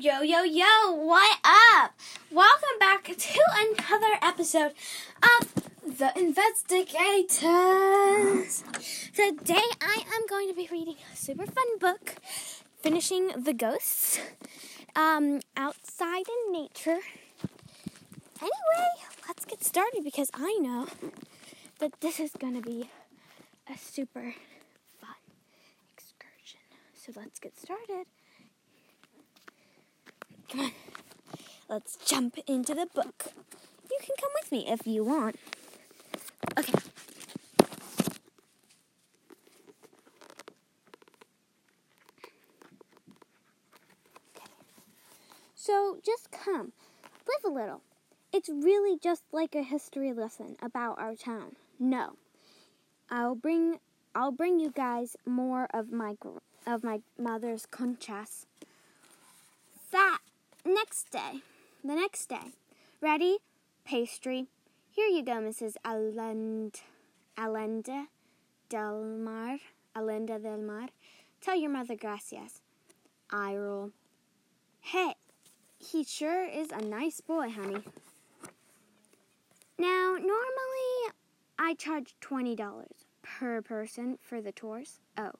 Yo, yo, yo, what up? Welcome back to another episode of The Investigators. Today I am going to be reading a super fun book, Finishing the Ghosts, um, outside in nature. Anyway, let's get started because I know that this is going to be a super fun excursion. So let's get started. Come on. Let's jump into the book. You can come with me if you want. Okay. So just come. Live a little. It's really just like a history lesson about our town. No. I'll bring I'll bring you guys more of my of my mother's conchas. That next day. The next day. Ready? Pastry. Here you go, Mrs. Allend Allende Del Mar. Allende del Mar. Tell your mother gracias. I roll. Hey, he sure is a nice boy, honey. Now, normally I charge $20 per person for the tours. Oh.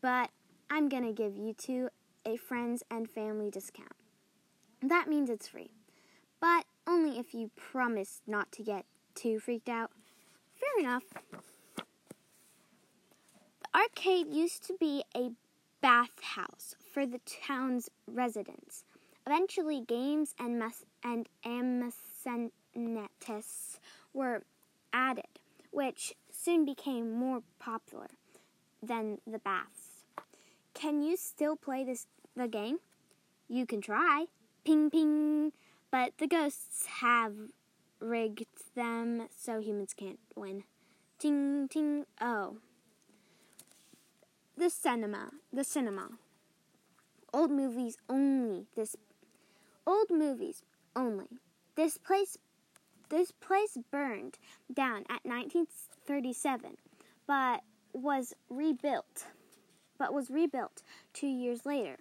But I'm going to give you two a friends and family discount. That means it's free. But only if you promise not to get too freaked out. Fair enough. The arcade used to be a bathhouse for the town's residents. Eventually, games and, mes- and were added, which soon became more popular than the baths. Can you still play this the game? You can try. Ping ping. But the ghosts have rigged them so humans can't win. Ting ting. Oh. The cinema. The cinema. Old movies only. This old movies only. This place this place burned down at 1937 but was rebuilt but was rebuilt 2 years later.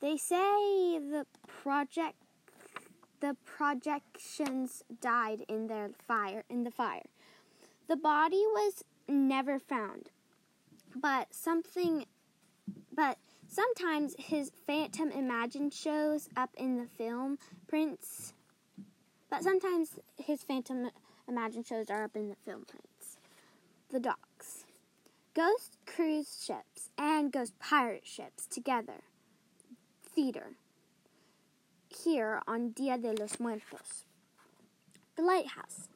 They say the project the projections died in their fire in the fire. The body was never found. But something but sometimes his phantom imagine shows up in the film prints. But sometimes his phantom imagine shows are up in the film prints. The docks. Ghost cruise ships and ghost pirate ships together. Theater. Here on Dia de los Muertos. The lighthouse.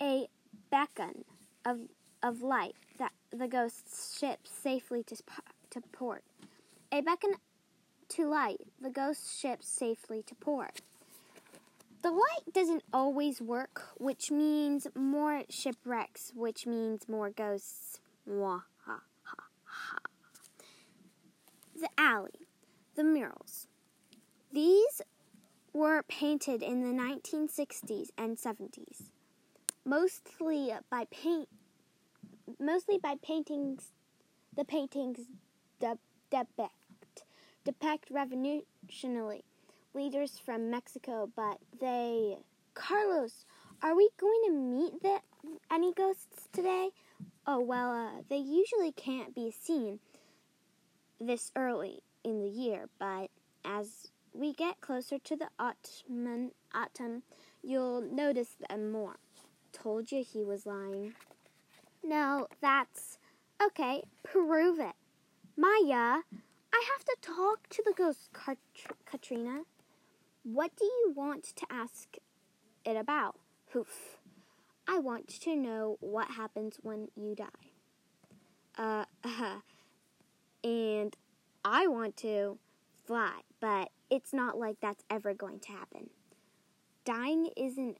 A beacon of, of light that the ghost ships safely to, to port. A beacon to light the ghost ships safely to port. The light doesn't always work, which means more shipwrecks, which means more ghosts. Mwah, ha, ha, ha. The alley, the murals. These were painted in the 1960s and 70s, mostly by paint, mostly by paintings. The paintings de- depict depict revolutionary leaders from Mexico, but they. Carlos, are we going to meet the, any ghosts today? Oh, well, uh, they usually can't be seen this early in the year, but as we get closer to the autumn, autumn you'll notice them more. Told you he was lying. No, that's. Okay, prove it. Maya, I have to talk to the ghost, Kat- Catrina. What do you want to ask it about? Hoof. I want to know what happens when you die. Uh, uh and I want to fly, but it's not like that's ever going to happen. Dying isn't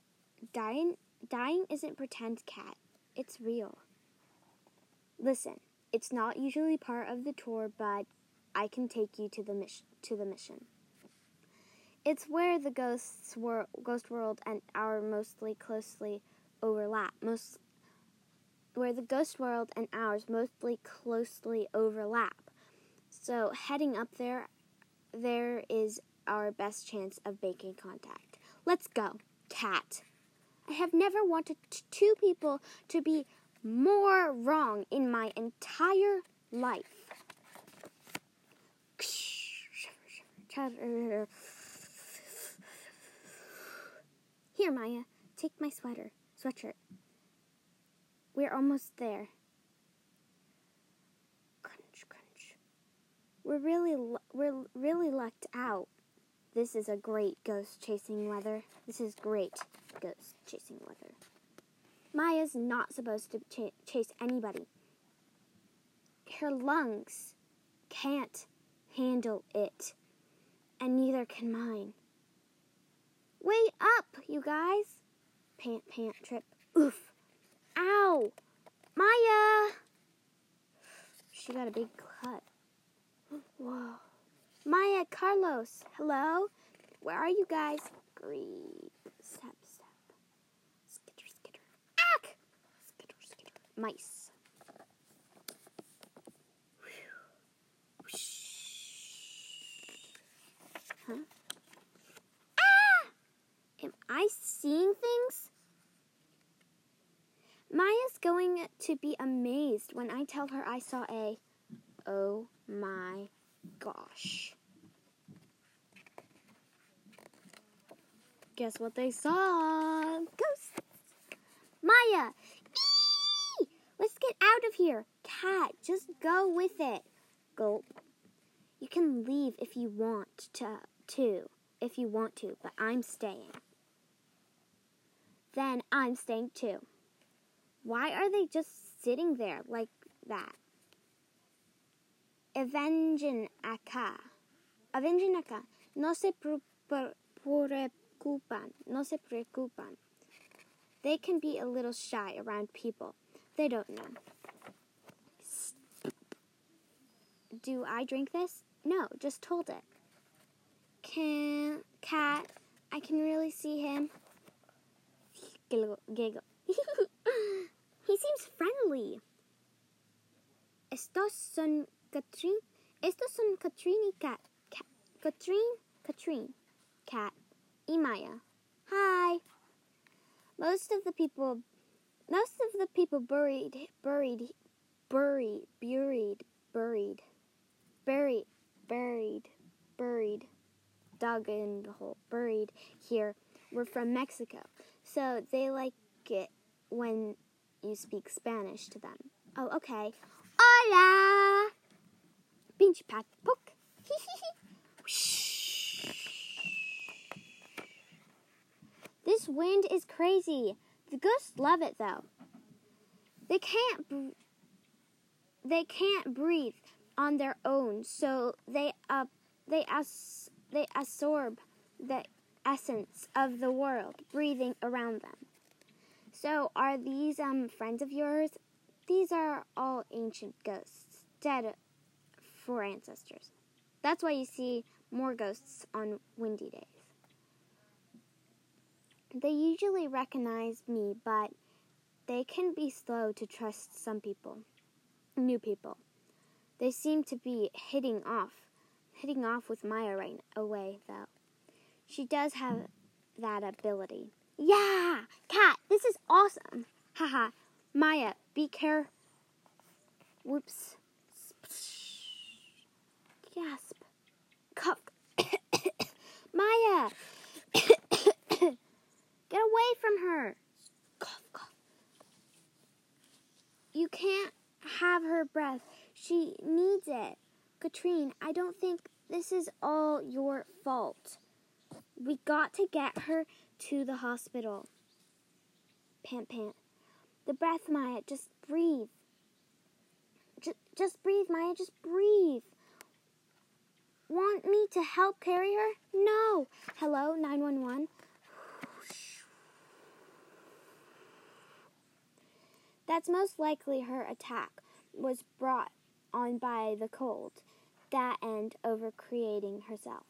dying dying isn't pretend cat. It's real. Listen, it's not usually part of the tour, but I can take you to the mission to the mission. It's where the ghosts wor- ghost world and our mostly closely overlap. Most where the ghost world and ours mostly closely overlap. So heading up there there is our best chance of making contact. Let's go, cat. I have never wanted two people to be more wrong in my entire life. Here, Maya, take my sweater, sweatshirt. We're almost there. Crunch, crunch. We're really, we're really lucked out. This is a great ghost chasing weather. This is great ghost chasing weather. Maya's not supposed to ch- chase anybody. Her lungs can't handle it, and neither can mine. Way up, you guys! Pant, pant, trip. Oof. Ow! Maya! She got a big cut. Whoa. Maya, Carlos, hello? Where are you guys? Great. Step, step. Skitter, skitter. Ack! Skitter, skitter. Mice. Huh? Ah! Am I seeing things? Maya's going to be amazed when I tell her I saw a. Oh my gosh. Guess what they saw? Ghosts. Maya! Eee! Let's get out of here. Cat, just go with it. Gulp. You can leave if you want to, to, if you want to, but I'm staying. Then I'm staying too. Why are they just sitting there like that? Avengen acá. Avengen acá. No se pre- pre- preocupan. No se preocupan. They can be a little shy around people. They don't know. Do I drink this? No, just hold it. Can cat? I can really see him. Giggle, giggle. he seems friendly. Estos son Katrin. Estos son Katrin y. Cat. Katrin, Katrin, Cat, y Maya. Hi. Most of the people, most of the people buried, buried, buried, buried, buried, buried, buried, buried, dug in the hole, buried here were from Mexico. So they like it when you speak Spanish to them. Oh, okay. Hola! Pinch pat poke. this wind is crazy. The ghosts love it though. They can't br- they can't breathe on their own, so they uh, they as- they absorb the essence of the world breathing around them. So, are these um friends of yours? These are all ancient ghosts, dead for ancestors. That's why you see more ghosts on windy days. They usually recognize me, but they can be slow to trust some people, new people. They seem to be hitting off, hitting off with Maya right away, though. She does have that ability. Yeah, cat, this is awesome. Haha, Maya, be care. Whoops. Gasp. Cough. Maya, get away from her. Cough, cough. You can't have her breath. She needs it. Katrine, I don't think this is all your fault. We got to get her to the hospital. Pant, pant. The breath, Maya. Just breathe. Just, just breathe, Maya. Just breathe. Want me to help carry her? No. Hello, 911. That's most likely her attack was brought on by the cold, that and over creating herself.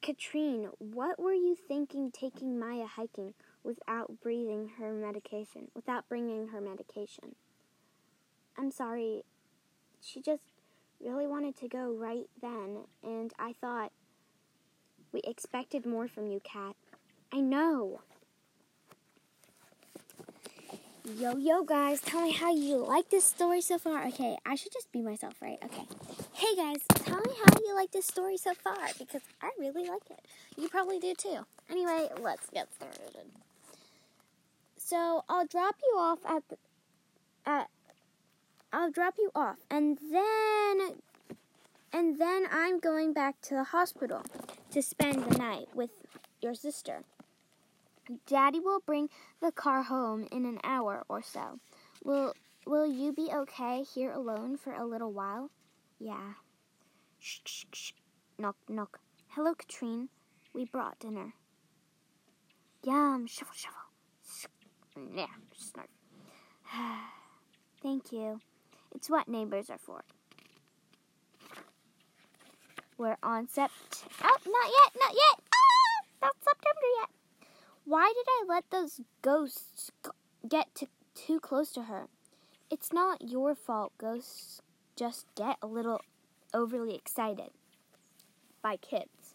Katrine, what were you thinking taking Maya hiking without breathing her medication, without bringing her medication? I'm sorry. She just really wanted to go right then, and I thought we expected more from you, Kat. I know. Yo, yo, guys, tell me how you like this story so far. Okay, I should just be myself, right? Okay. Hey, guys, tell me how you like this story so far because I really like it. You probably do too. Anyway, let's get started. So I'll drop you off at the, at I'll drop you off, and then and then I'm going back to the hospital to spend the night with your sister. Daddy will bring the car home in an hour or so. Will will you be okay here alone for a little while? Yeah. Shh, shh, shh. Knock, knock. Hello, Katrine. We brought dinner. Yum, shuffle, shuffle. Yeah, snarf. Thank you. It's what neighbors are for. We're on Sept. Oh, not yet, not yet. Ah, not September yet. Why did I let those ghosts get to, too close to her? It's not your fault ghosts just get a little overly excited by kids.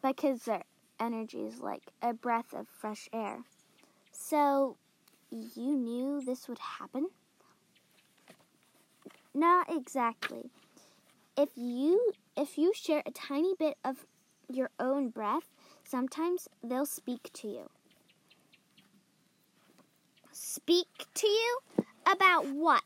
By kids, their energy is like a breath of fresh air. So, you knew this would happen? Not exactly. If you if you share a tiny bit of your own breath, sometimes they'll speak to you speak to you? About what?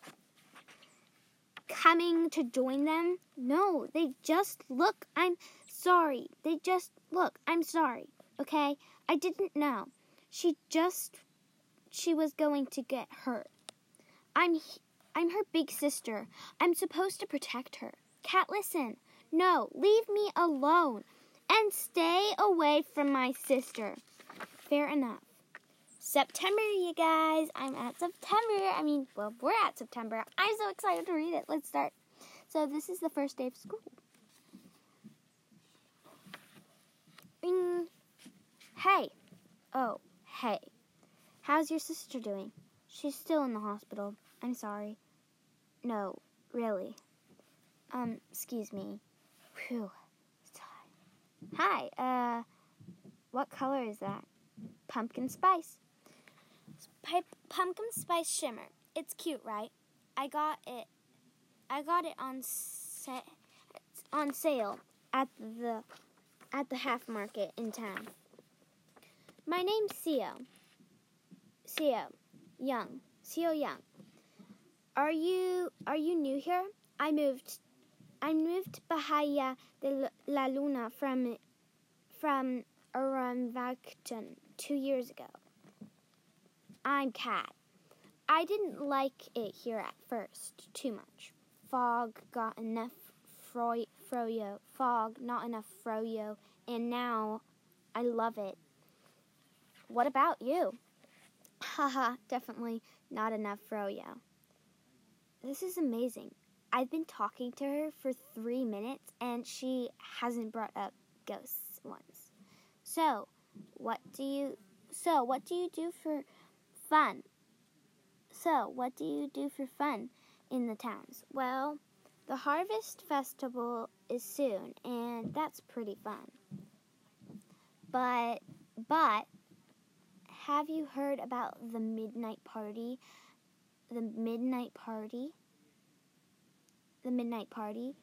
Coming to join them? No, they just look, I'm sorry. They just look, I'm sorry. Okay? I didn't know. She just she was going to get hurt. I'm I'm her big sister. I'm supposed to protect her. Cat, listen. No, leave me alone and stay away from my sister. Fair enough. September, you guys. I'm at September. I mean, well, we're at September. I'm so excited to read it. Let's start. So, this is the first day of school. Ring. Hey. Oh, hey. How's your sister doing? She's still in the hospital. I'm sorry. No, really. Um, excuse me. Whew. Hi, uh, what color is that? Pumpkin spice pumpkin spice shimmer. It's cute, right? I got it. I got it on sa- on sale at the at the half market in town. My name's Seo. Seo, Young. Seo Young. Are you are you new here? I moved. I moved Bahia de la Luna from from Aranvacton two years ago. I'm Kat. I didn't like it here at first too much. Fog got enough fro- froyo. Fog, not enough froyo. And now I love it. What about you? Haha, definitely not enough froyo. This is amazing. I've been talking to her for three minutes and she hasn't brought up ghosts once. So, what do you so what do you do for fun. So, what do you do for fun in the towns? Well, the Harvest Festival is soon, and that's pretty fun. But, but, have you heard about the midnight party? The midnight party? The midnight party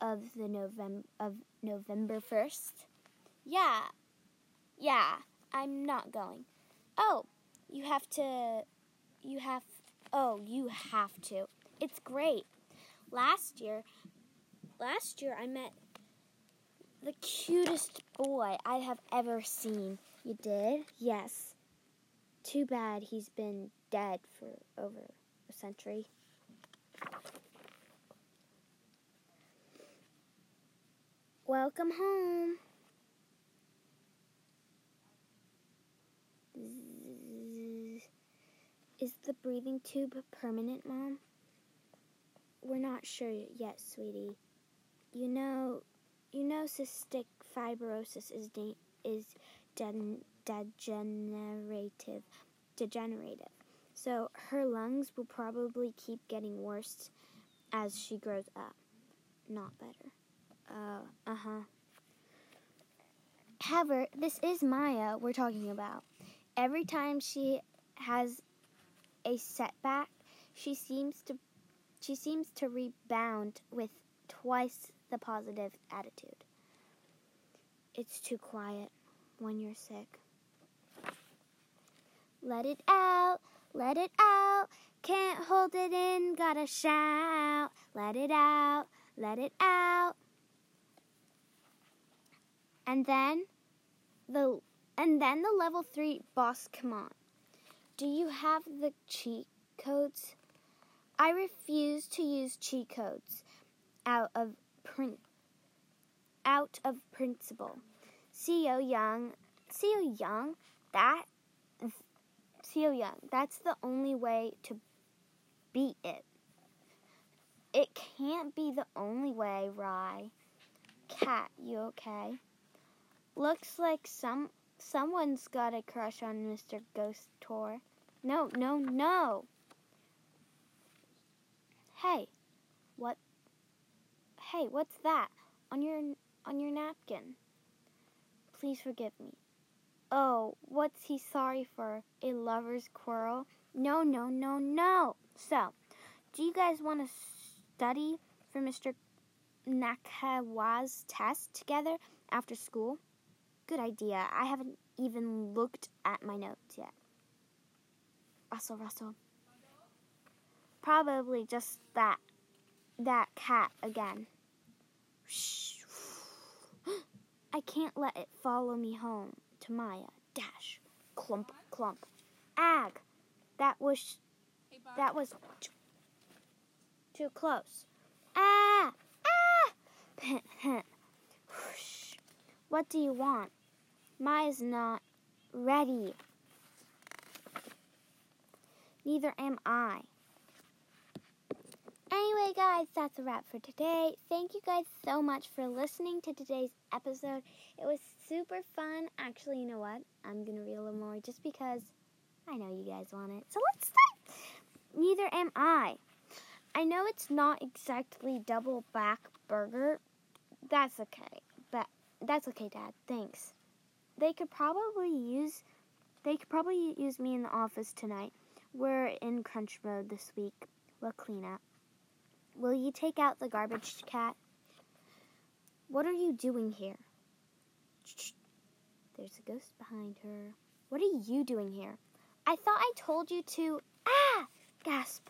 of the November of November 1st? Yeah. Yeah, I'm not going. Oh, you have to, you have, oh, you have to. It's great. Last year, last year I met the cutest boy I have ever seen. You did? Yes. Too bad he's been dead for over a century. Welcome home. Is the breathing tube permanent, Mom? We're not sure yet, sweetie. You know, you know, cystic fibrosis is de- is de- degenerative, degenerative. So her lungs will probably keep getting worse as she grows up. not better. Uh, uh huh. However, this is Maya we're talking about. Every time she has a setback, she seems to she seems to rebound with twice the positive attitude. It's too quiet when you're sick. Let it out, let it out. Can't hold it in, gotta shout. Let it out, let it out. And then the and then the level 3 boss come on. Do you have the cheat codes? I refuse to use cheat codes out of print out of principle. Seo Young, Seo Young, that Young, that's the only way to beat it. It can't be the only way, Rye. Cat, you okay? Looks like some someone's got a crush on Mr. Ghost Tour. No, no, no. Hey, what? Hey, what's that on your on your napkin? Please forgive me. Oh, what's he sorry for? A lover's quarrel? No, no, no, no. So, do you guys want to study for Mr. Nakawa's test together after school? Good idea. I haven't even looked at my notes yet. Russell, Russell. Probably just that that cat again. Shh. I can't let it follow me home to Maya. Dash. Clump, clump. Ag. That was that was too close. Ah! Ah! what do you want? Maya's not ready. Neither am I. Anyway, guys, that's a wrap for today. Thank you guys so much for listening to today's episode. It was super fun. Actually, you know what? I'm going to read a little more just because I know you guys want it. So let's start. Neither am I. I know it's not exactly double back burger. That's okay. But that's okay, Dad. Thanks. They could probably use they could probably use me in the office tonight. We're in crunch mode this week. We'll clean up. Will you take out the garbage, cat? What are you doing here? There's a ghost behind her. What are you doing here? I thought I told you to. Ah! Gasp.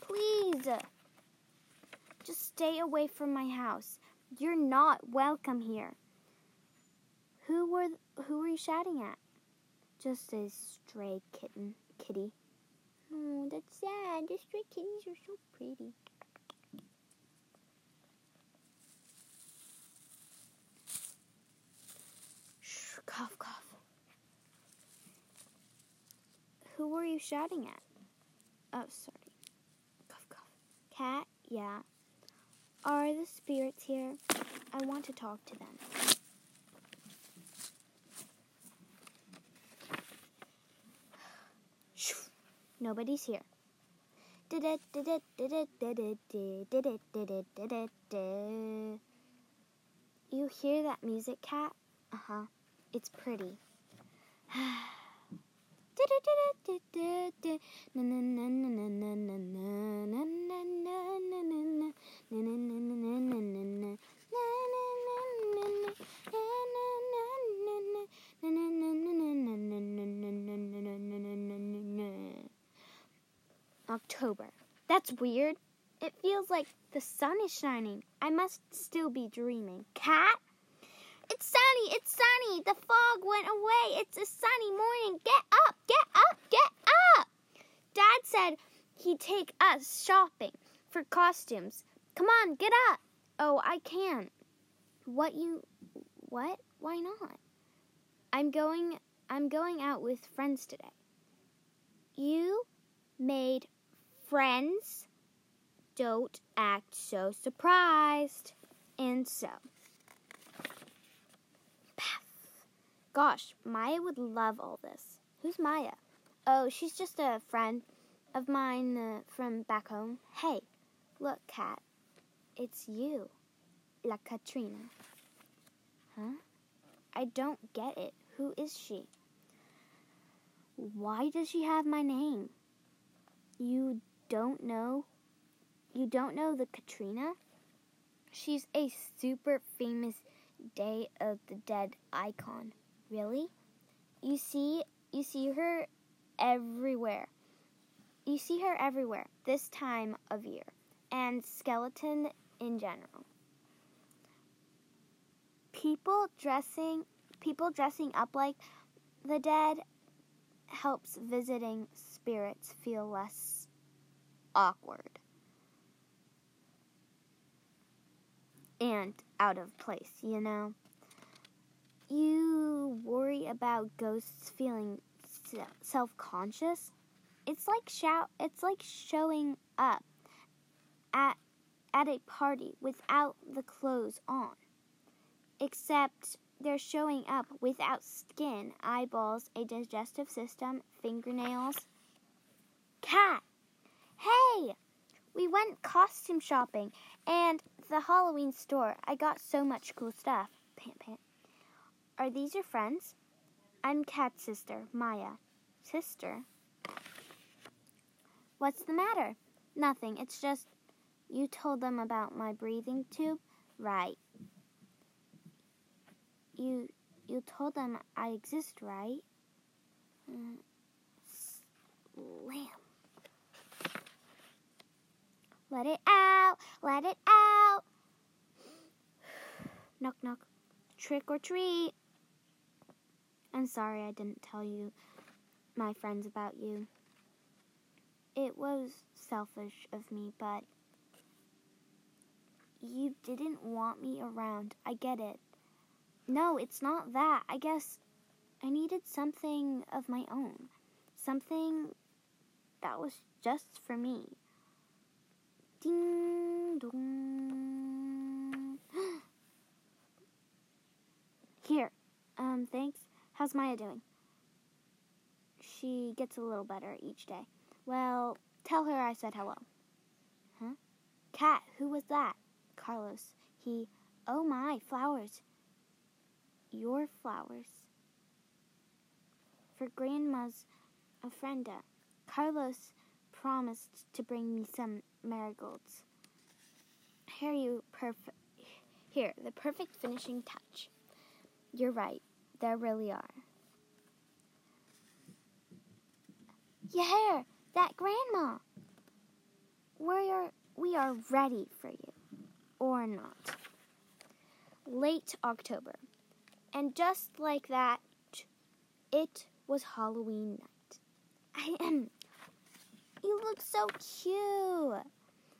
Please. Just stay away from my house. You're not welcome here. Who were who were you shouting at? Just a stray kitten, kitty. Oh, that's sad. The stray kittens are so pretty. Cough, cough. Who were you shouting at? Oh, sorry. Cough, cough. Cat? Yeah. Are the spirits here? I want to talk to them. Nobody's here. You hear that music, cat? Uh huh. It's pretty. October. That's weird. It feels like the sun is shining. I must still be dreaming. Cat? It's sunny, it's sunny. The fog went away. It's a sunny morning. Get up, get up, get up. Dad said he'd take us shopping for costumes. Come on, get up. Oh, I can't. What you what? Why not? I'm going I'm going out with friends today. You made friends. Don't act so surprised. And so Gosh, Maya would love all this. Who's Maya? Oh, she's just a friend of mine uh, from back home. Hey, look, Cat. It's you. La Catrina. Huh? I don't get it. Who is she? Why does she have my name? You don't know? You don't know the Catrina? She's a super famous Day of the Dead icon. Really? You see you see her everywhere. You see her everywhere this time of year and skeleton in general. People dressing people dressing up like the dead helps visiting spirits feel less awkward and out of place, you know. You worry about ghosts feeling self-conscious. It's like shout it's like showing up at at a party without the clothes on. Except they're showing up without skin, eyeballs, a digestive system, fingernails. Cat! Hey! We went costume shopping and the Halloween store. I got so much cool stuff. Pant pant. Are these your friends? I'm Cat's sister, Maya. Sister? What's the matter? Nothing. It's just you told them about my breathing tube? Right. You you told them I exist, right? Uh, slam. Let it out. Let it out. knock knock. Trick or treat. I'm sorry I didn't tell you my friends about you. It was selfish of me, but you didn't want me around. I get it. No, it's not that. I guess I needed something of my own. Something that was just for me. Ding dong. Here. Um, thanks. How's Maya doing? She gets a little better each day. Well, tell her I said hello. Huh? Cat, who was that? Carlos. He, oh my, flowers your flowers. For Grandma's ofrenda, Carlos promised to bring me some marigolds. Here, you perfect. Here, the perfect finishing touch. You're right. There really are. Yeah, that grandma. We are we are ready for you, or not. Late October. And just like that, it was Halloween night. I am. You look so cute.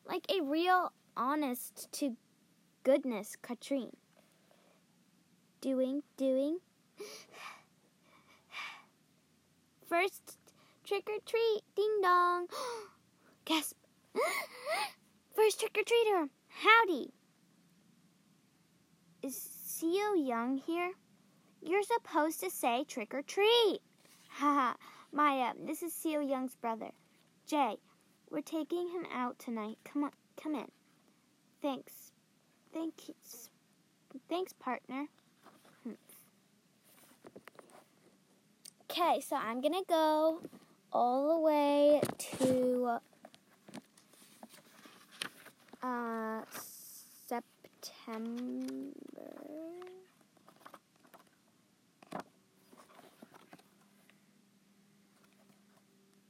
Like a real honest to goodness Katrine. Doing, doing. First trick or treat, ding dong. Gasp. First trick or treater, howdy. Is Seo Young here? You're supposed to say trick or treat. Haha, Maya, this is Seo Young's brother. Jay, we're taking him out tonight. Come on, come in. Thanks. Thank you. Thanks, partner. Okay, so I'm gonna go all the way to uh, September.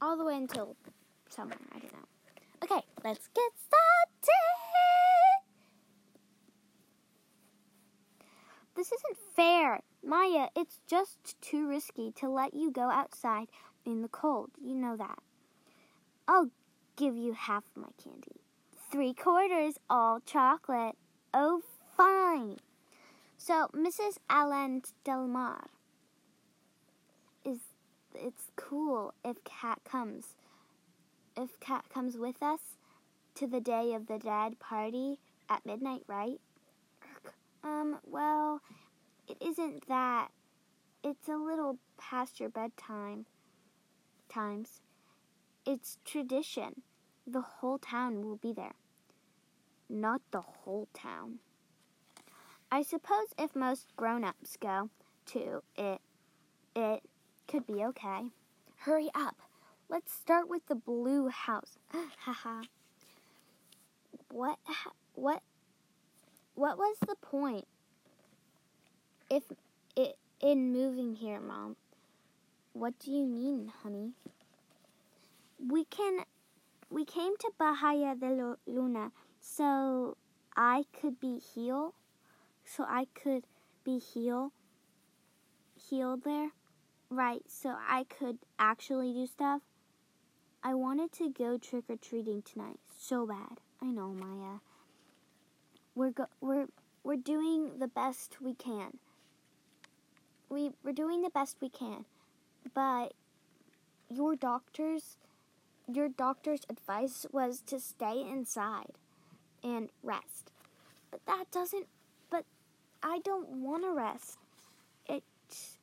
all the way until summer. I don't know. Okay, let's get started. This isn't fair. Maya, it's just too risky to let you go outside in the cold. You know that. I'll give you half my candy. Three quarters, all chocolate. Oh, fine. So, Mrs. Alain Delmar is it's cool if Cat comes. If Cat comes with us to the Day of the Dead party at midnight, right? Um, well, it isn't that. It's a little past your bedtime times. It's tradition. The whole town will be there. Not the whole town. I suppose if most grown-ups go to it, it could be okay. Hurry up. Let's start with the blue house. Haha. what what what was the point if it in moving here, mom? What do you mean, honey? We can we came to Bahia de Luna so I could be healed. So I could be healed healed there. Right, so I could actually do stuff. I wanted to go trick or treating tonight so bad. I know, Maya. We're go- we're we're doing the best we can. We we're doing the best we can. But your doctor's your doctor's advice was to stay inside and rest. But that doesn't but I don't want to rest. It's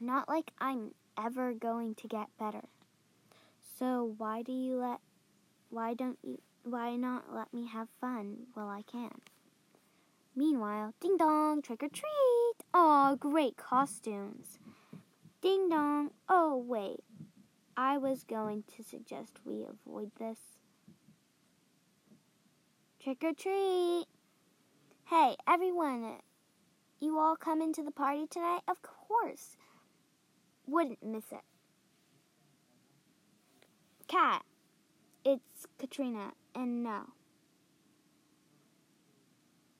not like I'm ever going to get better. So why do you let why don't you why not let me have fun while I can? Meanwhile, ding dong, trick or treat. Oh, great costumes. Ding dong. Oh, wait. I was going to suggest we avoid this. Trick or treat. Hey, everyone. You all come into the party tonight? Of course. Wouldn't miss it. Cat, it's Catrina, and no.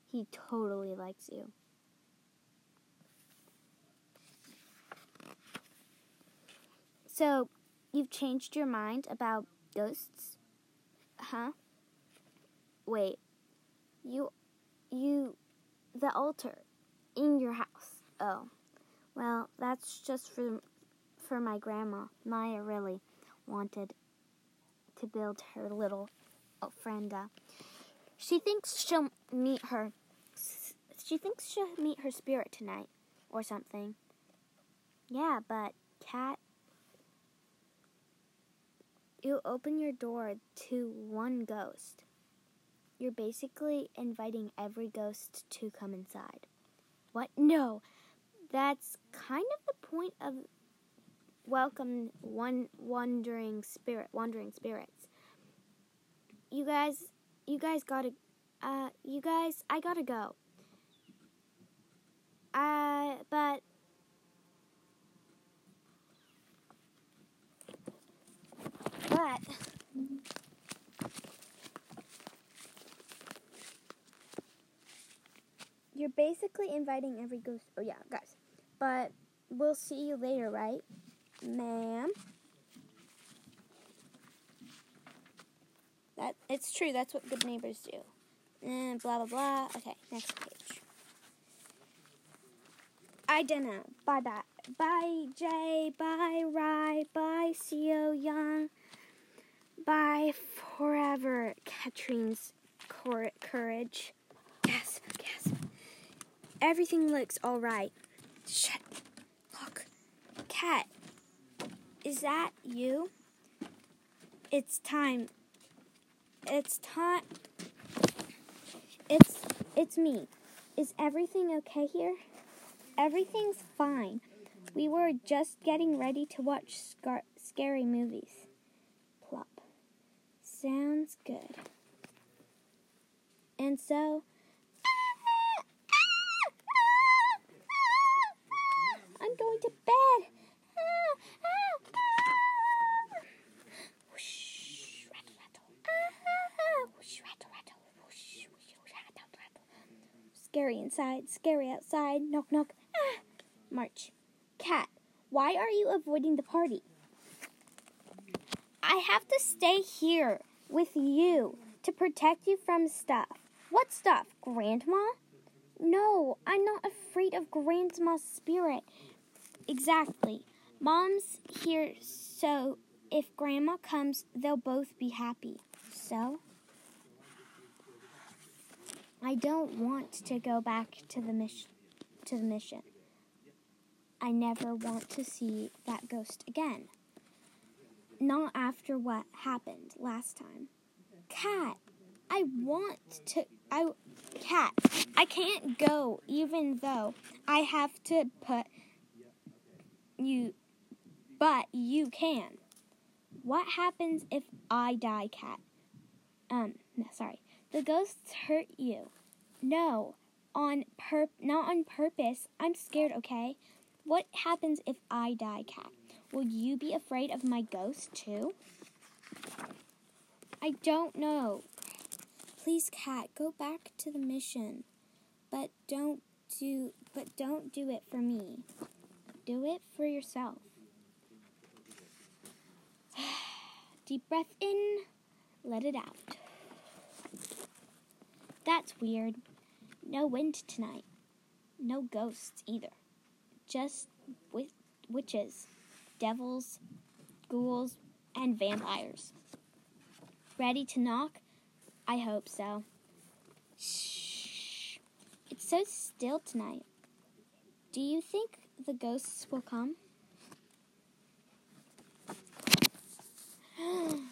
He totally likes you. So, you've changed your mind about ghosts? Huh? Wait. You you the altar in your house. Oh. Well, that's just for for my grandma. Maya really wanted to build her little oh, ofrenda. She thinks she'll meet her. She thinks she'll meet her spirit tonight, or something. Yeah, but cat, you open your door to one ghost. You're basically inviting every ghost to come inside. What? No, that's kind of the point of welcome one wandering spirit, wandering spirits. You guys, you guys gotta, uh, you guys, I gotta go. Uh, but. But. You're basically inviting every ghost. Oh, yeah, guys. But we'll see you later, right? Ma'am? That it's true. That's what good neighbors do. And blah blah blah. Okay, next page. I don't know. Bye bye. Bye Jay. Bye Rye. Bye Co Young. Bye forever. Katrine's cor- courage. Yes, yes. Everything looks all right. Shut. Look, cat. Is that you? It's time. It's time. It's it's me. Is everything okay here? Everything's fine. We were just getting ready to watch scar- scary movies. Sounds good. And so I'm going to bed. Scary inside, scary outside, knock knock. Ah. March. Cat, why are you avoiding the party? I have to stay here with you to protect you from stuff. What stuff? Grandma? No, I'm not afraid of Grandma's spirit. Exactly. Mom's here, so if Grandma comes, they'll both be happy. So? I don't want to go back to the mission. To the mission. I never want to see that ghost again. Not after what happened last time. Cat, I want to. I cat. I can't go even though I have to put you, but you can. What happens if I die, cat? Um, no, sorry. The ghosts hurt you. No, on pur not on purpose. I'm scared, okay? What happens if I die, cat? Will you be afraid of my ghost too? I don't know. Please, cat, go back to the mission. But don't do but don't do it for me. Do it for yourself. Deep breath in, let it out. That's weird. No wind tonight. No ghosts either. Just witches, devils, ghouls, and vampires. Ready to knock? I hope so. Shh. It's so still tonight. Do you think the ghosts will come?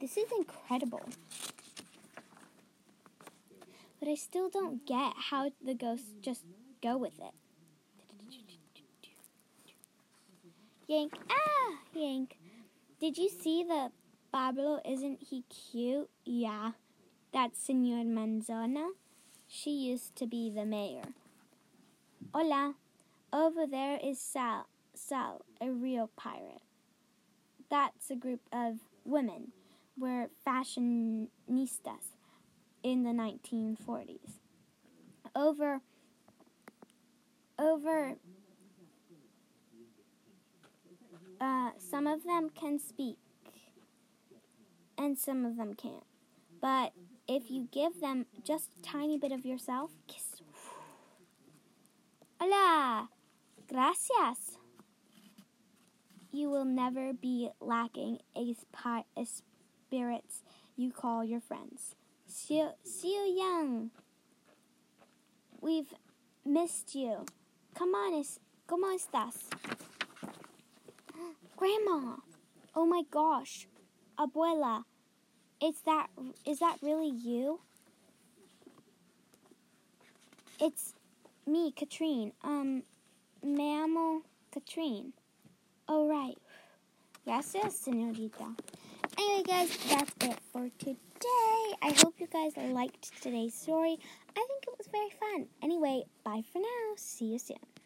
This is incredible. But I still don't get how the ghosts just go with it. Yank, ah, Yank. Did you see the Pablo? Isn't he cute? Yeah, that's Senor Manzana. She used to be the mayor. Hola. Over there is Sal, Sal, a real pirate. That's a group of women. We're fashionistas in the 1940s. Over, over, uh, some of them can speak and some of them can't. But if you give them just a tiny bit of yourself, kiss. Hola! Gracias. You will never be lacking a, spirits you call your friends. See you young. We've missed you. Come on, es, ¿cómo estás? Grandma! Oh my gosh. Abuela. Is that is that really you? It's me, Catrina. Um Mammal Catrina. Oh, right. Gracias, senorita. Anyway, guys, that's it for today. I hope you guys liked today's story. I think it was very fun. Anyway, bye for now. See you soon.